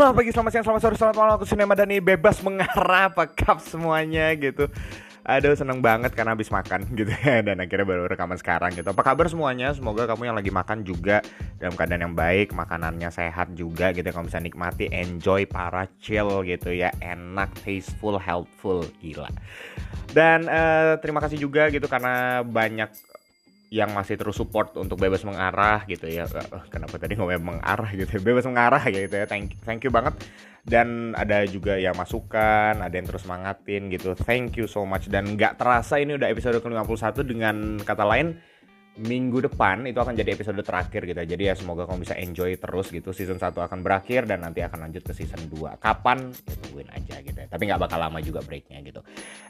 Selamat pagi, selamat siang, selamat sore, selamat malam. Aku Sinema Dani bebas mengarah Apa kap semuanya gitu. Aduh seneng banget karena habis makan gitu ya Dan akhirnya baru rekaman sekarang gitu. Apa kabar semuanya? Semoga kamu yang lagi makan juga Dalam keadaan yang baik Makanannya sehat juga gitu Kamu bisa nikmati, enjoy, para chill gitu ya. Enak, tasteful, healthful Gila. Dan uh, terima kasih juga gitu Karena banyak yang masih terus support untuk bebas mengarah gitu ya. Uh, kenapa tadi ngomong mengarah gitu ya? Bebas mengarah gitu ya. Thank thank you banget. Dan ada juga yang masukan ada yang terus semangatin gitu. Thank you so much. Dan nggak terasa ini udah episode ke 51 dengan kata lain minggu depan itu akan jadi episode terakhir gitu jadi ya semoga kamu bisa enjoy terus gitu. Season 1 akan berakhir dan nanti akan lanjut ke season 2 kapan? Ya tungguin aja gitu ya. Tapi nggak bakal lama juga breaknya gitu.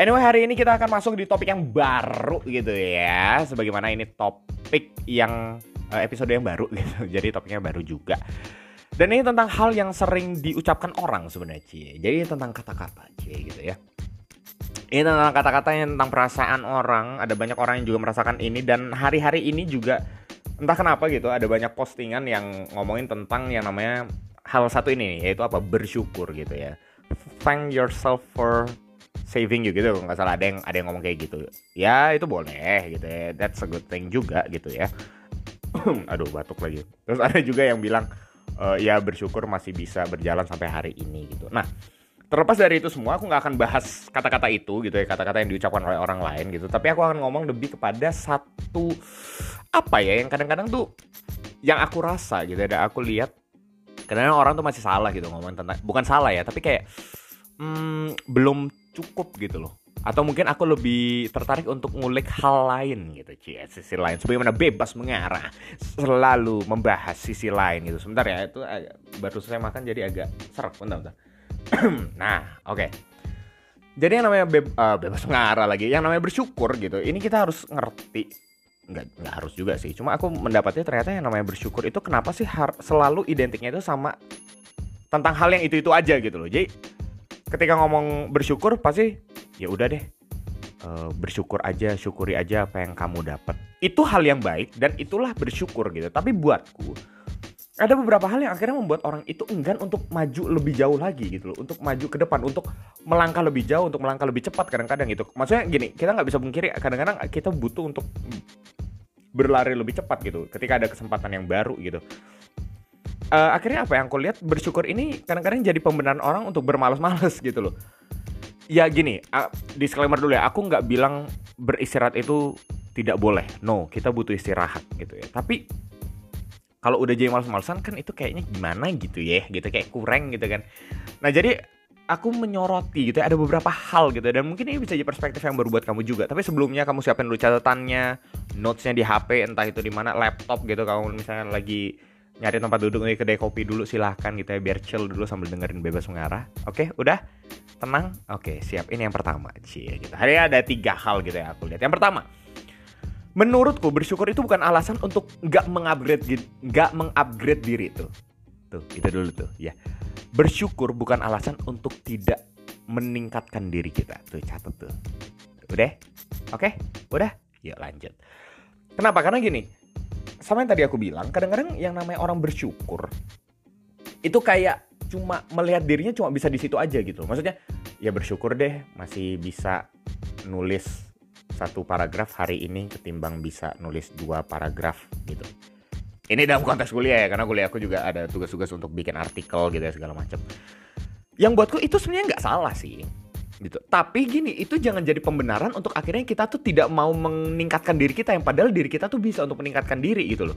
Anyway hari ini kita akan masuk di topik yang baru gitu ya. Sebagaimana ini topik yang eh, episode yang baru gitu. Jadi topiknya baru juga. Dan ini tentang hal yang sering diucapkan orang sebenarnya cie. Jadi tentang kata-kata cie gitu ya ini tentang kata-kata yang tentang perasaan orang. Ada banyak orang yang juga merasakan ini. Dan hari-hari ini juga entah kenapa gitu ada banyak postingan yang ngomongin tentang yang namanya hal satu ini nih yaitu apa? Bersyukur gitu ya. Thank yourself for saving you gitu nggak salah. Ada yang ada yang ngomong kayak gitu. Ya itu boleh gitu ya. That's a good thing juga gitu ya. Aduh batuk lagi. Terus ada juga yang bilang e, ya bersyukur masih bisa berjalan sampai hari ini gitu. Nah terlepas dari itu semua aku nggak akan bahas kata-kata itu gitu ya kata-kata yang diucapkan oleh orang lain gitu. Tapi aku akan ngomong lebih kepada satu apa ya yang kadang-kadang tuh yang aku rasa gitu ya dan aku lihat kadang-kadang orang tuh masih salah gitu ngomong tentang bukan salah ya tapi kayak hmm, belum cukup gitu loh. Atau mungkin aku lebih tertarik untuk ngulik hal lain gitu cie sisi lain. Sebagaimana bebas mengarah selalu membahas sisi lain gitu. Sebentar ya itu agak, baru saya makan jadi agak serak. Bentar bentar nah, oke. Okay. Jadi yang namanya be uh, bebas mengarah lagi, yang namanya bersyukur gitu. Ini kita harus ngerti. Nggak, nggak harus juga sih. Cuma aku mendapatnya ternyata yang namanya bersyukur itu kenapa sih selalu identiknya itu sama tentang hal yang itu-itu aja gitu loh. Jadi ketika ngomong bersyukur pasti ya udah deh. Uh, bersyukur aja, syukuri aja apa yang kamu dapat. Itu hal yang baik dan itulah bersyukur gitu. Tapi buatku ada beberapa hal yang akhirnya membuat orang itu enggan untuk maju lebih jauh lagi gitu loh. Untuk maju ke depan untuk melangkah lebih jauh untuk melangkah lebih cepat kadang-kadang gitu. Maksudnya gini kita nggak bisa mungkiri kadang-kadang kita butuh untuk berlari lebih cepat gitu ketika ada kesempatan yang baru gitu. Uh, akhirnya apa yang aku lihat bersyukur ini kadang-kadang jadi pembenaran orang untuk bermalas-malas gitu loh. Ya gini uh, disclaimer dulu ya aku nggak bilang beristirahat itu tidak boleh. No kita butuh istirahat gitu ya. Tapi kalau udah jadi males-malesan kan itu kayaknya gimana gitu ya gitu kayak kurang gitu kan. Nah jadi aku menyoroti gitu ya ada beberapa hal gitu dan mungkin ini bisa jadi perspektif yang baru buat kamu juga. Tapi sebelumnya kamu siapin dulu catatannya notesnya di HP entah itu di mana laptop gitu. Kamu misalnya lagi nyari tempat duduk nih kedai kopi dulu silahkan gitu ya biar chill dulu sambil dengerin bebas mengarah. Oke udah? Tenang? Oke siap. Ini yang pertama. Cie gitu. Hari ada tiga hal gitu ya aku lihat. Yang pertama menurutku bersyukur itu bukan alasan untuk nggak mengupgrade nggak mengupgrade diri tuh tuh itu dulu tuh ya. Bersyukur bukan alasan untuk tidak meningkatkan diri kita. Tuh catat tuh. Udah? Oke? Udah? Yuk lanjut. Kenapa? Karena gini sama yang tadi aku bilang kadang-kadang yang namanya orang bersyukur itu kayak cuma melihat dirinya cuma bisa di situ aja gitu maksudnya ya bersyukur deh masih bisa nulis satu paragraf hari ini ketimbang bisa nulis dua paragraf gitu. Ini dalam konteks kuliah ya, karena kuliah aku juga ada tugas-tugas untuk bikin artikel gitu ya segala macam. Yang buatku itu sebenarnya nggak salah sih, gitu. Tapi gini, itu jangan jadi pembenaran untuk akhirnya kita tuh tidak mau meningkatkan diri kita yang padahal diri kita tuh bisa untuk meningkatkan diri gitu loh.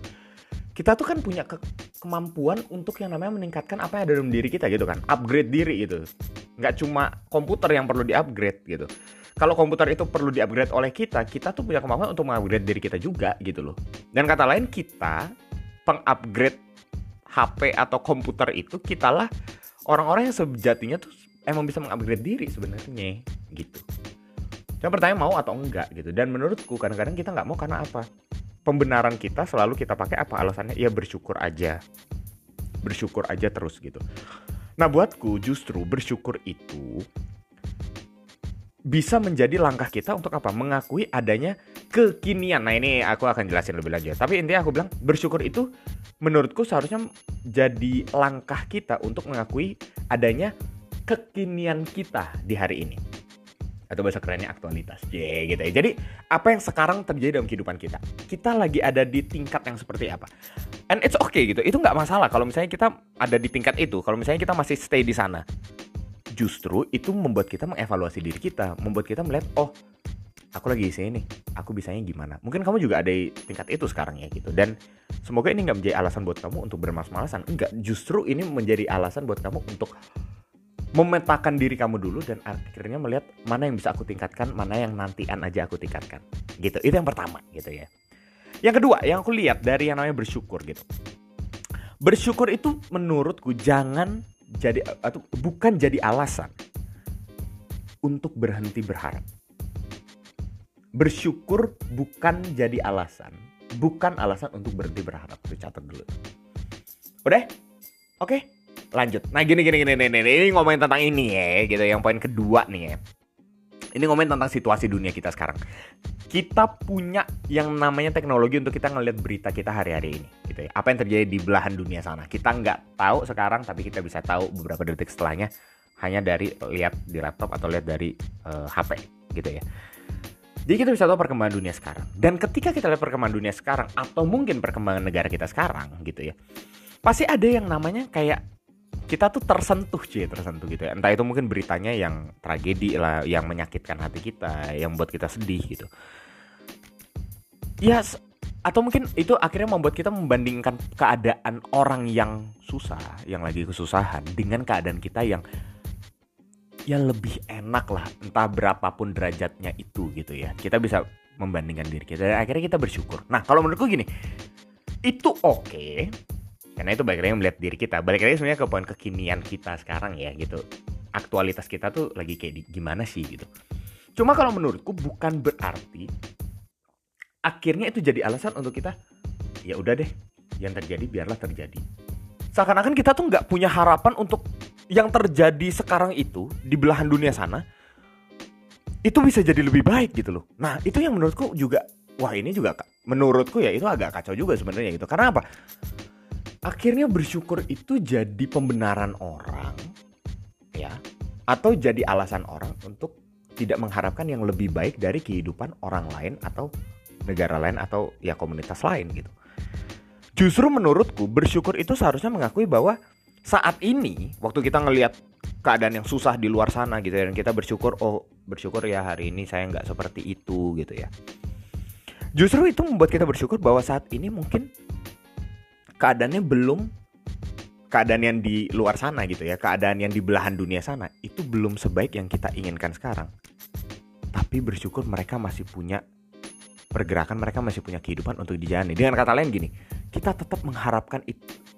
Kita tuh kan punya ke kemampuan untuk yang namanya meningkatkan apa yang ada dalam diri kita gitu kan, upgrade diri gitu. Nggak cuma komputer yang perlu di-upgrade gitu kalau komputer itu perlu diupgrade oleh kita, kita tuh punya kemampuan untuk mengupgrade diri kita juga gitu loh. Dan kata lain kita pengupgrade HP atau komputer itu kitalah orang-orang yang sejatinya tuh emang bisa mengupgrade diri sebenarnya gitu. Yang pertanyaan mau atau enggak gitu. Dan menurutku kadang-kadang kita nggak mau karena apa? Pembenaran kita selalu kita pakai apa alasannya? Ya bersyukur aja. Bersyukur aja terus gitu. Nah buatku justru bersyukur itu bisa menjadi langkah kita untuk apa? Mengakui adanya kekinian. Nah ini aku akan jelasin lebih lanjut. Tapi intinya aku bilang bersyukur itu menurutku seharusnya jadi langkah kita untuk mengakui adanya kekinian kita di hari ini. Atau bahasa kerennya aktualitas. Yeah, gitu ya. Jadi apa yang sekarang terjadi dalam kehidupan kita? Kita lagi ada di tingkat yang seperti apa? And it's okay gitu. Itu nggak masalah. Kalau misalnya kita ada di tingkat itu kalau misalnya kita masih stay di sana justru itu membuat kita mengevaluasi diri kita membuat kita melihat oh aku lagi di sini nih aku bisanya gimana mungkin kamu juga ada di tingkat itu sekarang ya gitu dan semoga ini nggak menjadi alasan buat kamu untuk bermas-malasan enggak justru ini menjadi alasan buat kamu untuk memetakan diri kamu dulu dan akhirnya melihat mana yang bisa aku tingkatkan, mana yang nantian aja aku tingkatkan. Gitu. Itu yang pertama gitu ya. Yang kedua, yang aku lihat dari yang namanya bersyukur gitu. Bersyukur itu menurutku jangan jadi atau bukan jadi alasan untuk berhenti berharap. Bersyukur bukan jadi alasan, bukan alasan untuk berhenti berharap. Itu catat dulu. Udah? Oke? Lanjut. Nah gini gini gini nih, ini ngomongin tentang ini ya, gitu. Yang poin kedua nih ya. Ini ngomongin tentang situasi dunia kita sekarang. Kita punya yang namanya teknologi untuk kita ngeliat berita kita hari-hari ini, gitu ya. Apa yang terjadi di belahan dunia sana. Kita nggak tahu sekarang, tapi kita bisa tahu beberapa detik setelahnya hanya dari lihat di laptop atau lihat dari uh, eh, HP, gitu ya. Jadi kita bisa tahu perkembangan dunia sekarang. Dan ketika kita lihat perkembangan dunia sekarang atau mungkin perkembangan negara kita sekarang gitu ya. Pasti ada yang namanya kayak kita tuh tersentuh sih tersentuh gitu ya entah itu mungkin beritanya yang tragedi lah yang menyakitkan hati kita yang buat kita sedih gitu ya atau mungkin itu akhirnya membuat kita membandingkan keadaan orang yang susah yang lagi kesusahan dengan keadaan kita yang ya lebih enak lah entah berapapun derajatnya itu gitu ya. Kita bisa membandingkan diri kita dan akhirnya kita bersyukur. Nah kalau menurutku gini itu oke okay, karena itu balik lagi melihat diri kita. Balik lagi sebenarnya ke poin kekinian kita sekarang ya gitu. Aktualitas kita tuh lagi kayak di, gimana sih gitu. Cuma kalau menurutku bukan berarti akhirnya itu jadi alasan untuk kita ya udah deh yang terjadi biarlah terjadi. Seakan-akan kita tuh nggak punya harapan untuk yang terjadi sekarang itu di belahan dunia sana itu bisa jadi lebih baik gitu loh. Nah itu yang menurutku juga wah ini juga menurutku ya itu agak kacau juga sebenarnya gitu. Karena apa? Akhirnya bersyukur itu jadi pembenaran orang ya atau jadi alasan orang untuk tidak mengharapkan yang lebih baik dari kehidupan orang lain atau negara lain atau ya komunitas lain gitu. Justru menurutku bersyukur itu seharusnya mengakui bahwa saat ini waktu kita ngelihat keadaan yang susah di luar sana gitu ya dan kita bersyukur oh bersyukur ya hari ini saya nggak seperti itu gitu ya. Justru itu membuat kita bersyukur bahwa saat ini mungkin keadaannya belum keadaan yang di luar sana gitu ya, keadaan yang di belahan dunia sana itu belum sebaik yang kita inginkan sekarang. Tapi bersyukur mereka masih punya pergerakan, mereka masih punya kehidupan untuk dijalani. Dengan kata lain gini, kita tetap mengharapkan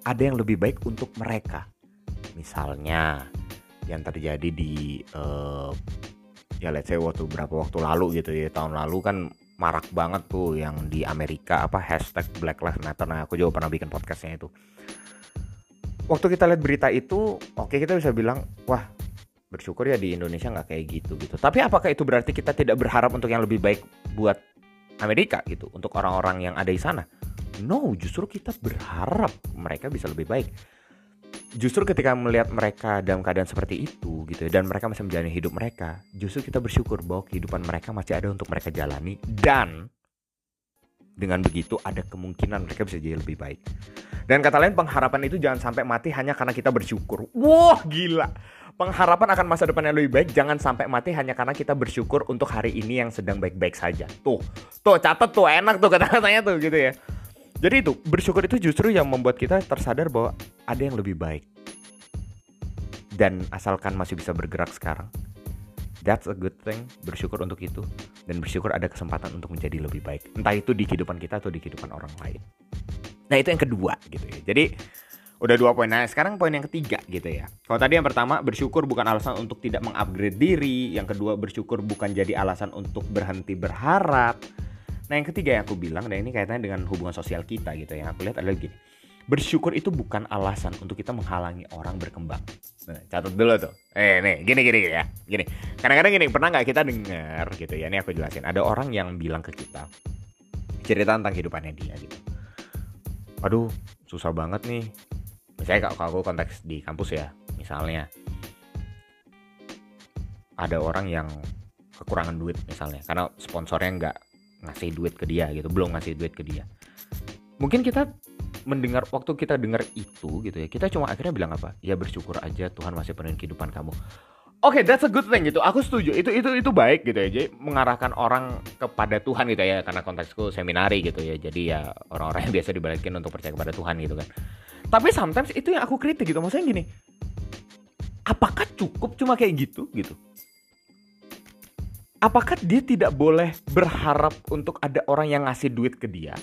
ada yang lebih baik untuk mereka. Misalnya yang terjadi di uh, ya let's say waktu berapa waktu lalu gitu ya tahun lalu kan marak banget tuh yang di Amerika apa hashtag Black Lives Matter nah aku juga pernah bikin podcastnya itu waktu kita lihat berita itu oke okay, kita bisa bilang wah bersyukur ya di Indonesia nggak kayak gitu gitu tapi apakah itu berarti kita tidak berharap untuk yang lebih baik buat Amerika gitu untuk orang-orang yang ada di sana. No justru kita berharap mereka bisa lebih baik. Justru ketika melihat mereka dalam keadaan seperti itu gitu dan mereka masih menjalani hidup mereka justru kita bersyukur bahwa kehidupan mereka masih ada untuk mereka jalani. Dan dengan begitu ada kemungkinan mereka bisa jadi lebih baik. Dan kata lain pengharapan itu jangan sampai mati hanya karena kita bersyukur. Wah gila pengharapan akan masa depan yang lebih baik jangan sampai mati hanya karena kita bersyukur untuk hari ini yang sedang baik-baik saja tuh tuh catat tuh enak tuh kata-katanya tuh gitu ya jadi itu bersyukur itu justru yang membuat kita tersadar bahwa ada yang lebih baik. Dan asalkan masih bisa bergerak sekarang, that's a good thing. Bersyukur untuk itu dan bersyukur ada kesempatan untuk menjadi lebih baik. Entah itu di kehidupan kita atau di kehidupan orang lain. Nah itu yang kedua gitu ya. Jadi udah dua poin. Nah sekarang poin yang ketiga gitu ya. Kalau tadi yang pertama bersyukur bukan alasan untuk tidak mengupgrade diri. Yang kedua bersyukur bukan jadi alasan untuk berhenti berharap. Nah yang ketiga yang aku bilang dan ini kaitannya dengan hubungan sosial kita gitu yang aku lihat adalah gini. Bersyukur itu bukan alasan untuk kita menghalangi orang berkembang. Nah, catat dulu tuh. Eh nih, gini gini, gini ya. Gini. kadang-kadang gini pernah nggak kita dengar gitu ya ini aku jelasin ada orang yang bilang ke kita cerita tentang kehidupannya dia gitu aduh susah banget nih misalnya kalau aku konteks di kampus ya misalnya ada orang yang kekurangan duit misalnya karena sponsornya nggak ngasih duit ke dia gitu belum ngasih duit ke dia mungkin kita mendengar waktu kita dengar itu gitu ya kita cuma akhirnya bilang apa ya bersyukur aja Tuhan masih penuhin kehidupan kamu Oke, okay, that's a good thing gitu. Aku setuju. Itu itu itu baik gitu ya. Jadi mengarahkan orang kepada Tuhan gitu ya. Karena konteksku seminari gitu ya. Jadi ya orang-orang yang biasa dibalikin untuk percaya kepada Tuhan gitu kan. Tapi sometimes itu yang aku kritik gitu. Maksudnya gini. Apakah cukup cuma kayak gitu gitu? Apakah dia tidak boleh berharap untuk ada orang yang ngasih duit ke dia?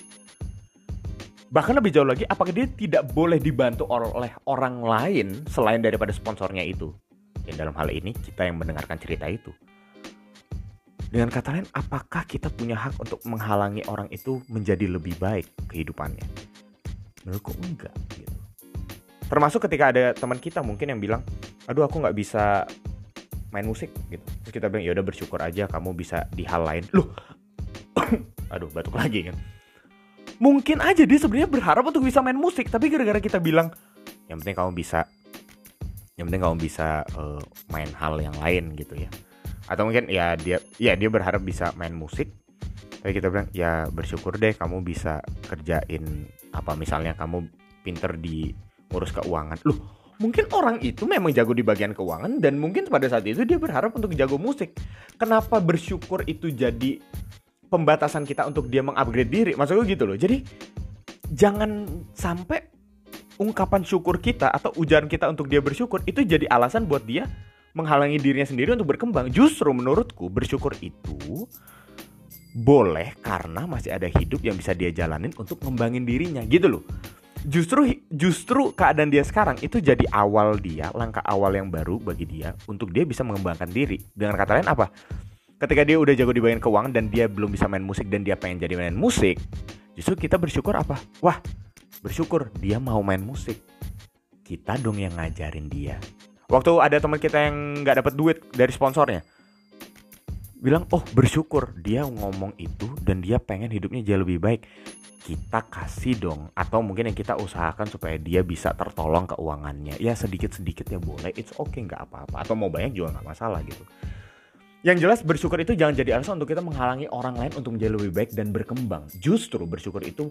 Bahkan lebih jauh lagi, apakah dia tidak boleh dibantu oleh orang lain selain daripada sponsornya itu? Dan dalam hal ini kita yang mendengarkan cerita itu. Dengan kata lain, apakah kita punya hak untuk menghalangi orang itu menjadi lebih baik kehidupannya? Menurutku enggak gitu. Termasuk ketika ada teman kita mungkin yang bilang, aduh aku nggak bisa main musik gitu. Terus kita bilang, ya udah bersyukur aja kamu bisa di hal lain. Loh, aduh batuk lagi kan. Mungkin aja dia sebenarnya berharap untuk bisa main musik, tapi gara-gara kita bilang, yang penting kamu bisa yang penting kamu bisa uh, main hal yang lain gitu ya atau mungkin ya dia ya dia berharap bisa main musik tapi kita bilang ya bersyukur deh kamu bisa kerjain apa misalnya kamu pinter di ngurus keuangan. Loh mungkin orang itu memang jago di bagian keuangan dan mungkin pada saat itu dia berharap untuk jago musik. Kenapa bersyukur itu jadi pembatasan kita untuk dia mengupgrade diri? Maksudnya gitu loh. Jadi jangan sampai ungkapan syukur kita atau ujaran kita untuk dia bersyukur itu jadi alasan buat dia menghalangi dirinya sendiri untuk berkembang. Justru menurutku bersyukur itu boleh karena masih ada hidup yang bisa dia jalanin untuk ngembangin dirinya. Gitu loh. Justru justru keadaan dia sekarang itu jadi awal dia, langkah awal yang baru bagi dia untuk dia bisa mengembangkan diri. Dengan kata lain apa? Ketika dia udah jago di bagian keuangan dan dia belum bisa main musik dan dia pengen jadi main musik, justru kita bersyukur apa? Wah, bersyukur dia mau main musik kita dong yang ngajarin dia waktu ada teman kita yang nggak dapat duit dari sponsornya bilang oh bersyukur. Dia ngomong itu dan dia pengen hidupnya jauh lebih baik. Kita kasih dong atau mungkin yang kita usahakan supaya dia bisa tertolong keuangannya. Ya sedikit sedikit ya boleh it's okay nggak apa-apa. Atau mau banyak juga nggak masalah gitu. Yang jelas bersyukur itu jangan jadi alasan untuk kita menghalangi orang lain untuk menjadi lebih baik dan berkembang. Justru bersyukur itu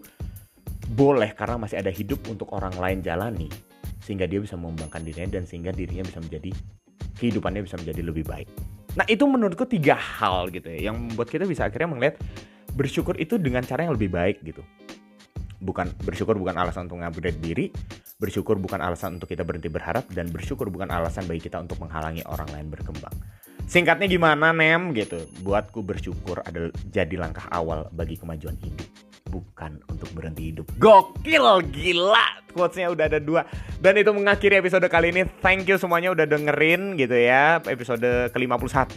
boleh karena masih ada hidup untuk orang lain jalani sehingga dia bisa mengembangkan dirinya dan sehingga dirinya bisa menjadi kehidupannya bisa menjadi lebih baik. Nah itu menurutku tiga hal gitu ya yang membuat kita bisa akhirnya melihat bersyukur itu dengan cara yang lebih baik gitu. Bukan bersyukur bukan alasan untuk ngupgrade diri, bersyukur bukan alasan untuk kita berhenti berharap dan bersyukur bukan alasan bagi kita untuk menghalangi orang lain berkembang. Singkatnya gimana Nem gitu? Buatku bersyukur adalah jadi langkah awal bagi kemajuan hidup bukan untuk berhenti hidup. Gokil, gila. Quotesnya udah ada dua. Dan itu mengakhiri episode kali ini. Thank you semuanya udah dengerin gitu ya. Episode ke-51.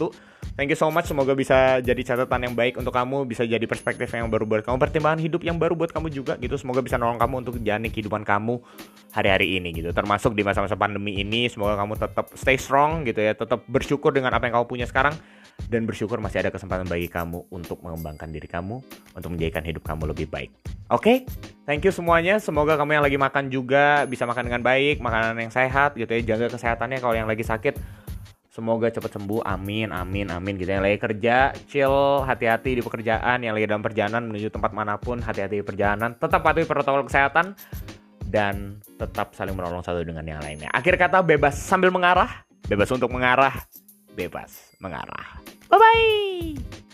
Thank you so much. Semoga bisa jadi catatan yang baik untuk kamu, bisa jadi perspektif yang baru buat kamu, pertimbangan hidup yang baru buat kamu juga gitu. Semoga bisa nolong kamu untuk jalani kehidupan kamu hari-hari ini gitu. Termasuk di masa-masa pandemi ini, semoga kamu tetap stay strong gitu ya, tetap bersyukur dengan apa yang kamu punya sekarang dan bersyukur masih ada kesempatan bagi kamu untuk mengembangkan diri kamu, untuk menjadikan hidup kamu lebih baik. Oke, okay? thank you semuanya. Semoga kamu yang lagi makan juga bisa makan dengan baik, makanan yang sehat gitu ya. Jaga kesehatannya kalau yang lagi sakit Semoga cepat sembuh. Amin, amin, amin. Gitu yang lagi kerja, chill, hati-hati di pekerjaan. Yang lagi dalam perjalanan menuju tempat mana pun, hati-hati di perjalanan. Tetap patuhi protokol kesehatan dan tetap saling menolong satu dengan yang lainnya. Akhir kata bebas sambil mengarah, bebas untuk mengarah, bebas mengarah. Bye bye.